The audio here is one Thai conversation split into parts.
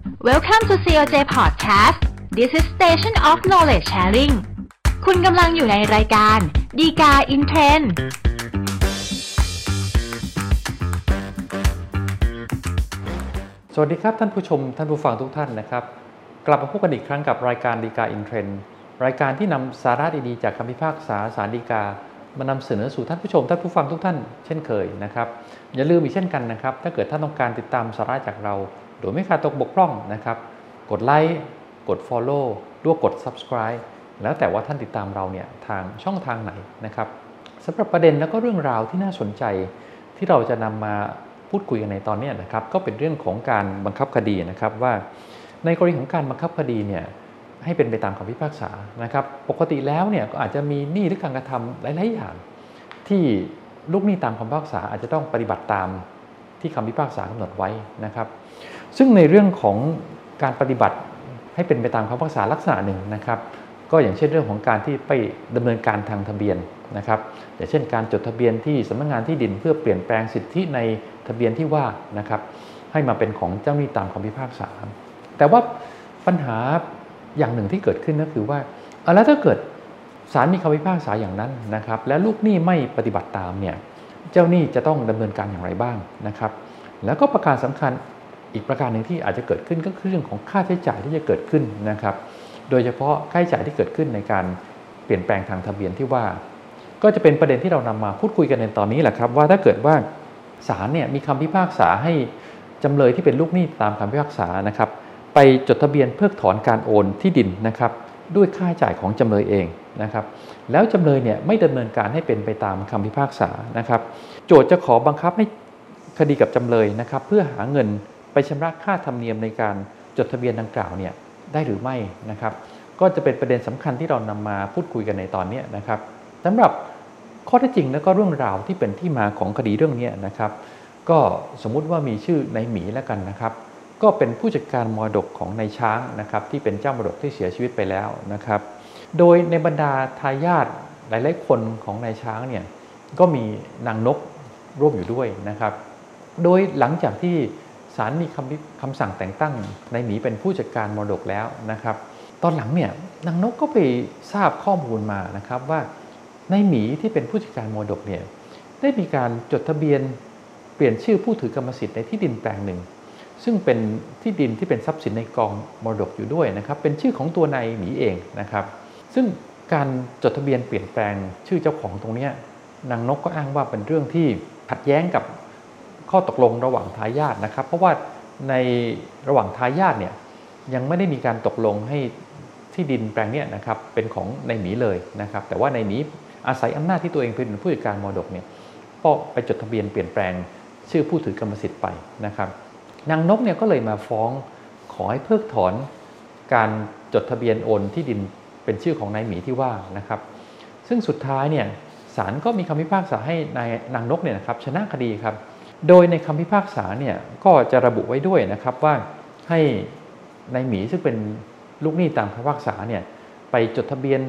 Welcome to COJ Podcast This is Station of Knowledge Sharing คุณกำลังอยู่ในรายการฎีกา in trend สวัสดีครับท่านผู้ชมท่านผู้ฟังทุกท่านนะครับ กลับมาพบกันอีกครั้งกับรายการฎีกา in trend รายการที่นำสาระดีๆจากคำพิพากษาศาลฎีกามานำเสนอสู่ท่านผู้ชมท่านผู้ฟังทุกท่านเช่นเคยนะครับ อย่าลืมอีกเช่นกันนะครับ ถ้าเกิดท่านต้องการติดตามสาระจากเรา โดยไม่ขาดตกบกพร่องนะครับ กดไลค์กด Follow ด้วยกด Subscribe แล้วแต่ว่าท่านติดตามเราเนี่ยทางช่องทางไหนนะครับสำหรับประเด็นแล้วก็เรื่องราวที่น่าสนใจที่เราจะนำมาพูดคุยกันในตอนนี้นะครับ ก็เป็นเรื่องของการบังคับคดีนะครับว่า ในกรณีของการบังคับคดีเนี่ยให้เป็นไปตามคำพิพากษานะครับ ปกติแล้วเนี่ยก็อาจจะมีหนี้หรือการกระทำหลาย ๆ อย่าง ที่ลูกหนี้ตามคำพิพากษาอาจจะต้องปฏิบัติตามที่คำพิพากษากำหนดไว้นะครับ ซึ่งในเรื่องของการปฏิบัติให้เป็นไปตามคำพิพากษาลักษณะหนึ่งนะครับ ก็อย่างเช่นเรื่องของการที่ไปดำเนินการทางทะเบียนนะครับอย่างเช่น การจดทะเบียนที่สำนักงานที่ดินเพื่อเปลี่ยนแปลงสิทธิในทะเบียนที่ว่านะครับให้มาเป็นของเจ้าหนี้ตามคำพิพากษา แต่ว่าปัญหาอย่างหนึ่งที่เกิดขึ้นก็คือว่าเอาแล้วถ้าเกิดศาลมีคำพิพากษาอย่างนั้นนะครับ และลูกหนี้ไม่ปฏิบัติตามเนี่ยเจ้าหนี้จะต้องดำเนินการอย่างไรบ้างนะครับ แล้วก็ประการสำคัญ อีกประการหนึ่งที่อาจจะเกิดขึ้นก็คือเรื่องของค่าใช้จ่ายที่จะเกิดขึ้นนะครับ โดยเฉพาะค่าใช้จ่ายที่เกิดขึ้นในการเปลี่ยนแปลงทางทะเบียนที่ว่า ก็จะเป็นประเด็นที่เรานำมาพูดคุยกันในตอนนี้แหละครับว่าถ้าเกิดว่าศาลเนี่ยมีคำพิพากษาให้จำเลยที่เป็นลูกหนี้ตามคำพิพากษานะครับ ไปจดทะเบียนเพิกถอนการโอนที่ดินนะครับด้วยค่าใช้จ่ายของจำเลยเองนะครับ แล้วจำเลยเนี่ยไม่ดำเนินการให้เป็นไปตามคำพิพากษานะครับ โจทย์จะขอบังคับให้คดีกับจำเลยนะครับ เพื่อหาเงิน ไปชำระค่าธรรมเนียมในการจดทะเบียนดังกล่าวเนี่ยได้หรือไม่นะครับ ก็จะเป็นประเด็นสำคัญที่เรานำมาพูดคุยกันในตอนนี้นะครับสำหรับข้อเท็จจริงและก็เรื่องราวที่เป็นที่มาของคดีเรื่องนี้นะครับ ก็สมมุติว่ามีชื่อนายหมีแล้วกันนะครับ ก็เป็นผู้จัดการมรดกของนายช้างนะครับที่เป็นเจ้ามรดกที่เสียชีวิตไปแล้วนะครับ โดยในบรรดาทายาทหลาย ๆ คนของนายช้างเนี่ยก็มีนางนกร่วมอยู่ด้วยนะครับ โดยหลังจากที่าลมีคำคำสั่งแต่งตั้งนายหมีเป็นผู้จัดการมรดกแล้วนะครับ ตอนหลังเนี่ยนางนกก็ไปทราบข้อมูลมานะครับว่านายหมีที่เป็นผู้จัดการมรดกเนี่ยได้มีการจดทะเบียนเปลี่ยนชื่อผู้ถือกรรมสิทธิ์ในที่ดินแปลงหนึ่ง ซึ่งเป็นที่ดินที่เป็นทรัพย์สินในกองมรดกอยู่ด้วยนะครับ เป็นชื่อของตัวนายหมีเองนะครับ ซึ่งการจดทะเบียนเปลี่ยนแปลงชื่อเจ้าของตรงนี้นางนกก็อ้างว่าเป็นเรื่องที่ขัดแย้งกับ ข้อตกลงระหว่างทายาทนะครับ เพราะว่าในระหว่างทายาทเนี่ยยังไม่ได้มีการตกลงให้ที่ดินแปลงนี้นะครับเป็นของนายหมีเลยนะครับ แต่ว่านายหมีอาศัยอำนาจที่ตัวเองเป็นผู้จัดการมรดกเนี่ยก็ไปจดทะเบียนเปลี่ยนแปลงชื่อผู้ถือกรรมสิทธิ์ไปนะครับ นางนกเนี่ยก็เลยมาฟ้องขอให้เพิกถอนการจดทะเบียนโอนที่ดินเป็นชื่อของนายหมีที่ว่านะครับ ซึ่งสุดท้ายเนี่ยศาลก็มีคำพิพากษาให้นายนางนกเนี่ยนะครับชนะคดีครับ โดยในคำพิพากษาเนี่ยก็จะระบุไว้ด้วยนะครับว่าให้นายหมีซึ่งเป็นลูกหนี้ตามคำพิพากษาเนี่ยไปจดทะเบียน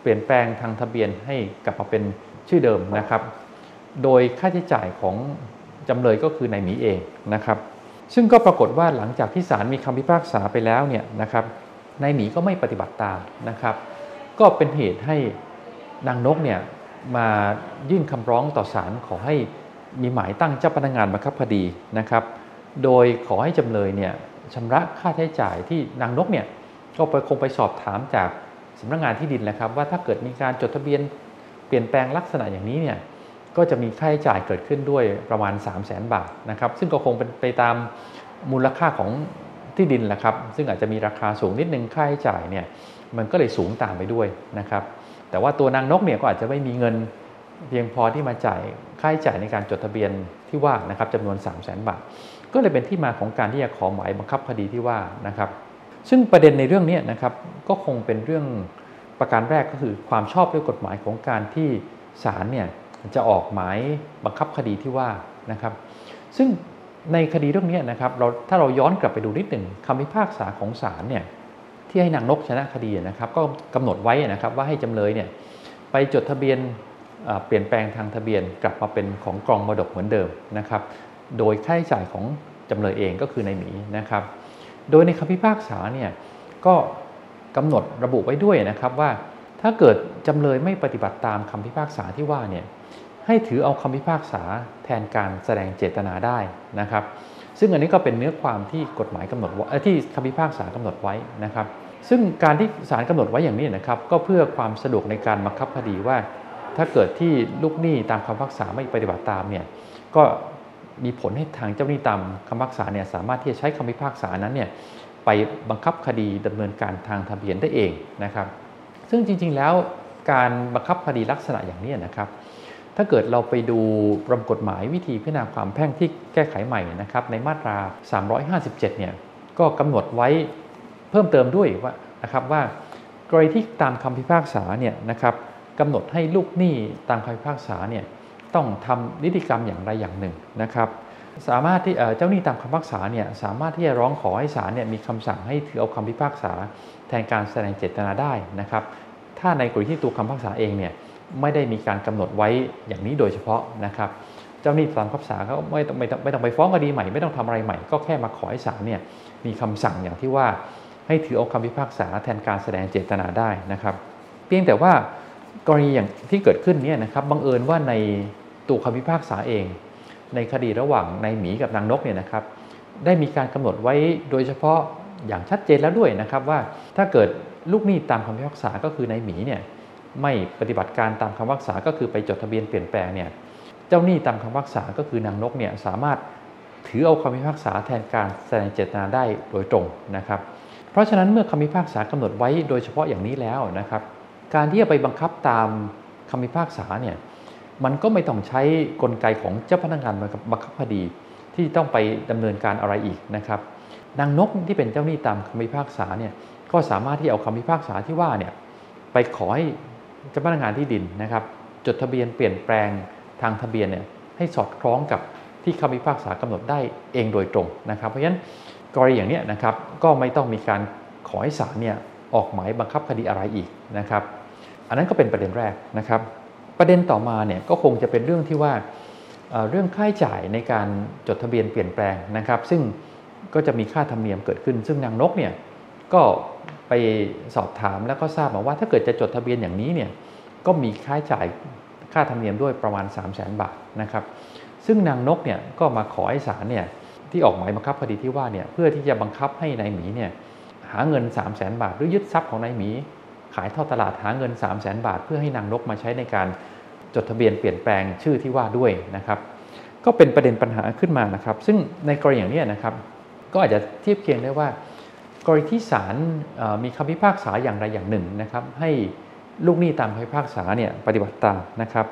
เปลี่ยนแปลงทางทะเบียนให้กลับมาเป็นชื่อเดิมนะครับ โดยค่าใช้จ่ายของจำเลยก็คือนายหมีเองนะครับ ซึ่งก็ปรากฏว่าหลังจากที่ศาลมีคำพิพากษาไปแล้วเนี่ยนะครับนายหมีก็ไม่ปฏิบัติตามนะครับ ก็เป็นเหตุให้นางนกเนี่ยมายื่นคำร้องต่อศาลขอให้ มีหมายตั้งเจ้าพนักงานบังคับคดีนะครับ โดยขอให้จำเลยเนี่ยชำระค่าใช้จ่ายที่นางนกเนี่ยก็ไปคงไปสอบถามจากสำนักงานที่ดินแหละครับว่าถ้าเกิดมีการจดทะเบียนเปลี่ยนแปลงลักษณะอย่างนี้เนี่ยก็จะมีค่าใช้จ่ายเกิดขึ้นด้วยประมาณ 3 0 0 0 0 0บาทนะครับซึ่งก็คงเป็นไปตามมูลค่าของที่ดินแหละครับ ซึ่งอาจจะมีราคาสูงนิดนึงค่าใช้จ่ายเนี่ยมันก็เลยสูงตามไปด้วยนะครับ แต่ว่าตัวนางนกเนี่ยก็อาจจะไม่มีเงินเพียงพอที่มาจ่าย ค่าใช้จ่ายในการจดทะเบียนที่ว่านะครับจำนวน 3 0 0 0 0 0 บาท ก็เลยเป็นที่มาของการที่จะขอหมายบังคับคดีที่ว่านะครับ ซึ่งประเด็นในเรื่องนี้นะครับก็คงเป็นเรื่องประการแรกก็คือความชอบด้วยกฎหมายของการที่ศาลเนี่ยจะออกหมายบังคับคดีที่ว่านะครับ ซึ่งในคดีเรื่องนี้นะครับเราถ้าเราย้อนกลับไปดูนิดหนึ่งคำพิพากษาของศาลเนี่ยที่ให้นางนกชนะคดีนะครับ ก็กำหนดไว้นะครับว่าให้จำเลยเนี่ยไปจดทะเบียน เปลี่ยนแปลงทางทะเบียนกลับมาเป็นของกองมรดกเหมือนเดิมนะครับ โดยค่าใช้จ่ายของจำเลยเองก็คือนายหมีนะครับ โดยในคำพิพากษาเนี่ยก็กำหนดระบุไว้ด้วยนะครับว่าถ้าเกิดจำเลยไม่ปฏิบัติตามคำพิพากษาที่ว่าเนี่ยให้ถือเอาคำพิพากษาแทนการแสดงเจตนาได้นะครับ ซึ่งอันนี้ก็เป็นเนื้อความที่กฎหมายกำหนดที่คำพิพากษากำหนดไว้นะครับ ซึ่งการที่ศาลกำหนดไว้อย่างนี้นะครับ ก็เพื่อความสะดวกในการบังคับคดีว่า ถ้าเกิดที่ลูกหนี้ตามคำพิพากษาไม่ปฏิบัติตามเนี่ยก็มีผลให้ทางเจ้าหนี้ตามคำพิพากษาเนี่ยสามารถที่จะใช้คำพิพากษานั้นเนี่ยไปบังคับคดีดำเนินการทางทะเบียนได้เองนะครับ ซึ่งจริงๆแล้วการบังคับคดีลักษณะอย่างนี้นะครับ ถ้าเกิดเราไปดูประมวลกฎหมายวิธีพิจารณาความแพ่งที่แก้ไขใหม่นะครับในมาตรา 357 เนี่ยก็กำหนดไว้เพิ่มเติมด้วยว่านะครับว่ากรณีที่ตามคำพิพากษาเนี่ยนะครับ กำหนดให้ลูกหนี้ตามคำพิพากษาเนี่ยต้องทำนิติกรรมอย่างใดอย่างหนึ่งนะครับ สามารถที่เจ้าหนี้ตามคำพิพากษาเนี่ยสามารถที่จะร้องขอให้ศาลเนี่ยมีคำสั่งให้ถือเอาคำพิพากษา แทนการแสดงเจตนาได้นะครับ ถ้าในกรณีที่ตัวคำพิพากษาเองเนี่ยไม่ได้มีการกำหนดไว้อย่างนี้โดยเฉพาะนะครับ เจ้าหนี้ตามคำพิพากษาเขาไม่ต้องไม่ต้องไม่ต้องไปฟ้องคดีใหม่ไม่ต้องทำอะไรใหม่ ก็แค่มาขอให้ศาลเนี่ยมีคำสั่งอย่างที่ว่าให้ถือเอาคำพิพากษาแทนการแสดงเจตนาได้นะครับ เพียงแต่ว่า กรณีอย่างที่เกิดขึ้นเนี่ยนะครับบังเอิญว่าในตัวคำพิพากษาเอง ในคดีระหว่างนายหมีกับนางนกเนี่ยนะครับ ได้มีการกำหนดไว้โดยเฉพาะอย่างชัดเจนแล้วด้วยนะครับว่าถ้าเกิดลูกหนี้ตามคำพิพากษาก็คือนายหมีเนี่ยไม่ปฏิบัติการตามคำพิพากษาก็คือไปจดทะเบียนเปลี่ยนแปลงเนี่ยเจ้าหนี้ตามคำพิพากษาก็คือนางนกเนี่ยสามารถถือเอาคำพิพากษาแทนการแสดงเจตนาได้โดยตรงนะครับ เพราะฉะนั้นเมื่อคำพิพากษากำหนดไว้โดยเฉพาะอย่างนี้แล้วนะครับ การที่จะไปบังคับตามคำพิพากษาเนี่ยมันก็ไม่ต้องใช้กลไกของเจ้าพนักงานบังคับคดี ที่ต้องไปดำเนินการอะไรอีกนะครับนางนกที่เป็นเจ้าหนี้ตามคำพิพากษาเนี่ยก็สามารถที่เอาคำพิพากษาที่ว่าเนี่ยไปขอให้เจ้าพนักงานที่ดินนะครับ จดทะเบียนเปลี่ยนแปลงทางทะเบียนเนี่ยให้สอดคล้องกับที่คำพิพากษากำหนดได้เองโดยตรงนะครับ เพราะฉะนั้นกรณีอย่างนี้นะครับก็ไม่ต้องมีการขอให้ศาลเนี่ยออกหมายบังคับคดีอะไรอีกนะครับ อันนั้นก็เป็นประเด็นแรกนะครับ ประเด็นต่อมาเนี่ยก็คงจะเป็นเรื่องที่ว่าเรื่องค่าใช้จ่ายในการจดทะเบียนเปลี่ยนแปลงนะครับ ซึ่งก็จะมีค่าธรรมเนียมเกิดขึ้น ซึ่งนางนกเนี่ยก็ไปสอบถามแล้วก็ทราบมาว่าถ้าเกิดจะจดทะเบียนอย่างนี้เนี่ยก็มีค่าใช้จ่ายค่าธรรมเนียมด้วยประมาณ 3 0 0 0 0 0 บาทนะครับ ซึ่งนางนกเนี่ยก็มาขอให้ศาลเนี่ยที่ออกหมายบังคับคดีที่ว่าเนี่ยเพื่อที่จะบังคับให้นายหมีเนี่ยหาเงิน 3 0 0 0 0 0 บาทหรือยึดทรัพย์ของนายหมี ขายท่อตลาดหาเงิน 3 0 0 0 0 0บาท เพื่อให้นางนกมาใช้ในการจดทะเบียนเปลี่ยนแปลงชื่อที่ว่าด้วยนะครับ ก็เป็นประเด็นปัญหาขึ้นมานะครับ ซึ่งในกรณีอย่างนี้นะครับ ก็อาจจะเทียบเคียงได้ว่า กรณีที่ศาลมีคำพิพากษาอย่างใดอย่างหนึ่งนะครับ ให้ลูกหนี้ตามคำพิพากษาเนี่ยปฏิบัติตามนะครับ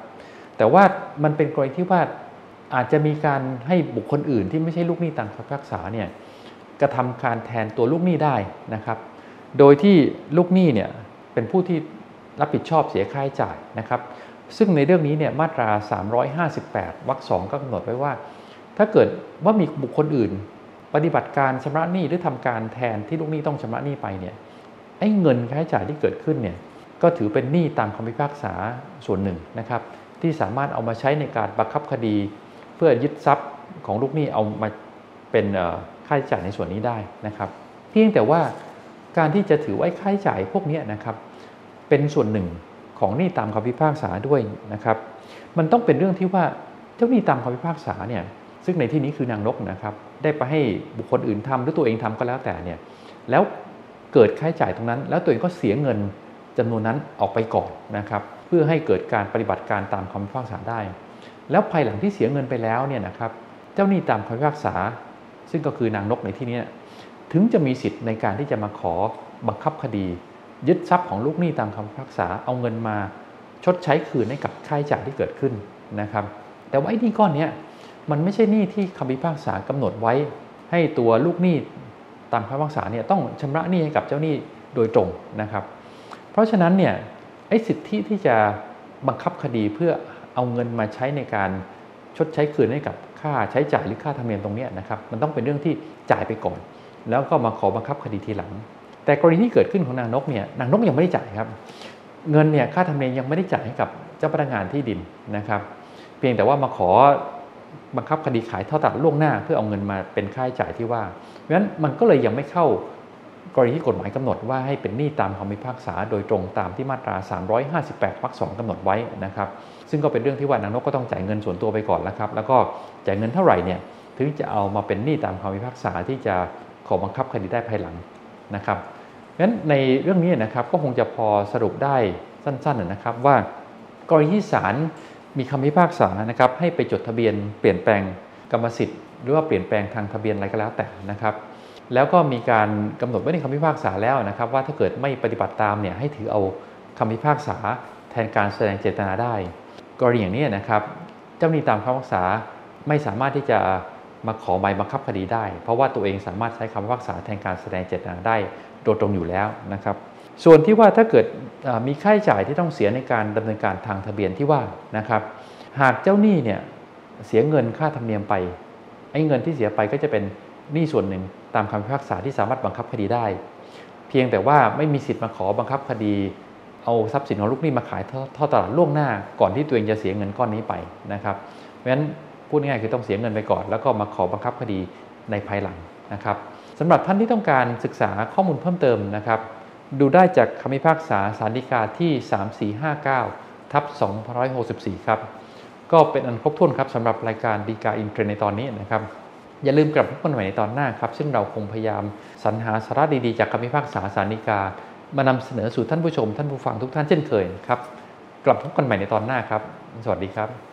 แต่ว่ามันเป็นกรณีที่ว่าอาจจะมีการให้บุคคลอื่นที่ไม่ใช่ลูกหนี้ตามคำพิพากษาเนี่ยกระทำการแทนตัวลูกหนี้ได้นะครับ โดยที่ลูกหนี้เนี่ย เป็นผู้ที่รับผิดชอบเสียค่าใช้จ่ายนะครับ ซึ่งในเรื่องนี้เนี่ยมาตรา 358วรรคสองก็กำหนดไว้ว่า ถ้าเกิดว่ามีบุคคลอื่น ปฏิบัติการชำระหนี้หรือทำการแทนที่ลูกหนี้ต้องชำระหนี้ไปเนี่ยไอ้เงินค่าใช้จ่ายที่เกิดขึ้นเนี่ยก็ถือเป็นหนี้ตามคำพิพากษาส่วนหนึ่งนะครับ ที่สามารถเอามาใช้ในการบังคับคดี เพื่อยึดทรัพย์ของลูกหนี้เอามาเป็นค่าใช้จ่ายในส่วนนี้ได้นะครับ เพียงแต่ว่าการที่จะถือไว้ค่าใช้จ่ายพวกนี้นะครับ เป็นส่วนหนึ่งของหนี้ตามคำพิพากษาด้วยนะครับ มันต้องเป็นเรื่องที่ว่าเจ้าหนี้ตามคำพิพากษาเนี่ยซึ่งในที่นี้คือนางนกนะครับ ได้ไปให้บุคคลอื่นทำหรือตัวเองทำก็แล้วแต่เนี่ยแล้วเกิดค่าใช้จ่ายตรงนั้น แล้วตัวเองก็เสียเงินจำนวนนั้นออกไปก่อนนะครับ เพื่อให้เกิดการปฏิบัติการตามคำพิพากษาได้ แล้วภายหลังที่เสียเงินไปแล้วเนี่ยนะครับเจ้าหนี้ตามคำพิพากษา ซึ่งก็คือนางนกในที่นี้ถึงจะมีสิทธิ์ในการที่จะมาขอบังคับคดี ยึดทรัพย์ของลูกหนี้ตามคำพิพากษาเอาเงินมาชดใช้คืนให้กับค่าใช้จ่ายที่เกิดขึ้นนะครับ แต่ว่าไอ้หนี้ก้อนนี้มันไม่ใช่หนี้ที่คำพิพากษากำหนดไว้ ให้ตัวลูกหนี้ตามคำพิพากษาเนี่ยต้องชำระหนี้ให้กับเจ้าหนี้โดยตรงนะครับ เพราะฉะนั้นเนี่ยไอ้สิทธิที่จะบังคับคดีเพื่อเอาเงินมาใช้ในการชดใช้คืนให้กับค่าใช้จ่ายหรือค่าธรรมเนียมตรงนี้นะครับมันต้องเป็นเรื่องที่จ่ายไปก่อน แล้วก็มาขอบังคับคดีทีหลัง แต่กรณีที่เกิดขึ้นของนางนกเนี่ยนางนกยังไม่ได้จ่ายครับ เงินเนี่ยค่าธรรมเนียมยังไม่ได้จ่ายให้กับเจ้าพนักงานที่ดินนะครับ เพียงแต่ว่ามาขอบังคับคดีขายเท่อตลาดล่วงหน้าเพื่อเอาเงินมาเป็นค่าใช้จ่ายที่ว่าเพราะฉะนั้นมันก็เลยยังไม่เข้ากรณีที่กฎหมายกำหนดว่าให้เป็นหนี้ตามคำพิพากษาโดยตรงตามที่มาตรา 358วรรคสองกำหนดไว้นะครับ ซึ่งก็เป็นเรื่องที่ว่านางนกก็ต้องจ่ายเงินส่วนตัวไปก่อนแล้วครับ แล้วก็จ่ายเงินเท่าไหร่เนี่ยถึงจะเอามาเป็นหนี้ตามคำพิพากษาที่จะขอบังคับคดีได้ภายหลังนะครับ งั้นในเรื่องนี้นะครับก็คงจะพอสรุปได้สั้นๆนะครับว่ากรณีที่ศาลมีคำพิพากษานะครับให้ไปจดทะเบียนเปลี่ยนแปลงกรรมสิทธิ์ หรือว่าเปลี่ยนแปลงทางทะเบียนอะไรก็แล้วแต่นะครับ แล้วก็มีการกำหนดไว้ในคำพิพากษาแล้วนะครับ ว่าถ้าเกิดไม่ปฏิบัติตามเนี่ยให้ถือเอาคำพิพากษาแทนการแสดงเจตนาได้ กรณีอย่างนี้นะครับ เจ้าหนี้ตามคำพิพากษาไม่สามารถที่จะ มาขอใบบังคับคดีได้ เพราะว่าตัวเองสามารถใช้คำพิพากษาแทนการแสดงเจตนาได้โดยตรงอยู่แล้วนะครับ ส่วนที่ว่าถ้าเกิดมีค่าใช้จ่ายที่ต้องเสียในการดำเนินการทางทะเบียนที่ว่านะครับ หากเจ้าหนี้เนี่ยเสียเงินค่าธรรมเนียมไปไอ้เงินที่เสียไปก็จะเป็นหนี้ส่วนหนึ่งตามคำพิพากษาที่สามารถบังคับคดีได้ เพียงแต่ว่าไม่มีสิทธิ์มาขอบังคับคดี เอาทรัพย์สินของลูกหนี้มาขายท่อตลาดล่วงหน้า ก่อนที่ตัวเองจะเสียเงินก้อนนี้ไปนะครับ เพราะฉะนั้น พูดง่ายคือต้องเสียเงินไปก่อน แล้วก็มาขอบังคับคดีในภายหลังนะครับสำหรับท่านที่ต้องการศึกษาข้อมูลเพิ่มเติมนะครับ ดูได้จากคำพิพากษาสารดีกาที่ 3459ทับ264 ครับ ก็เป็นอันครบถ้วนครับสำหรับรายการดีกาอินเทรนในตอนนี้นะครับ อย่าลืมกลับพบกันใหม่ในตอนหน้าครับ ซึ่งเราคงพยายามสรรหาสาระดีๆ จากคำพิพากษาสารดีกา มานำเสนอสู่ท่านผู้ชม ท่านผู้ฟังทุกท่านเช่นเคยครับ กลับพบกันใหม่ในตอนหน้าครับ สวัสดีครับ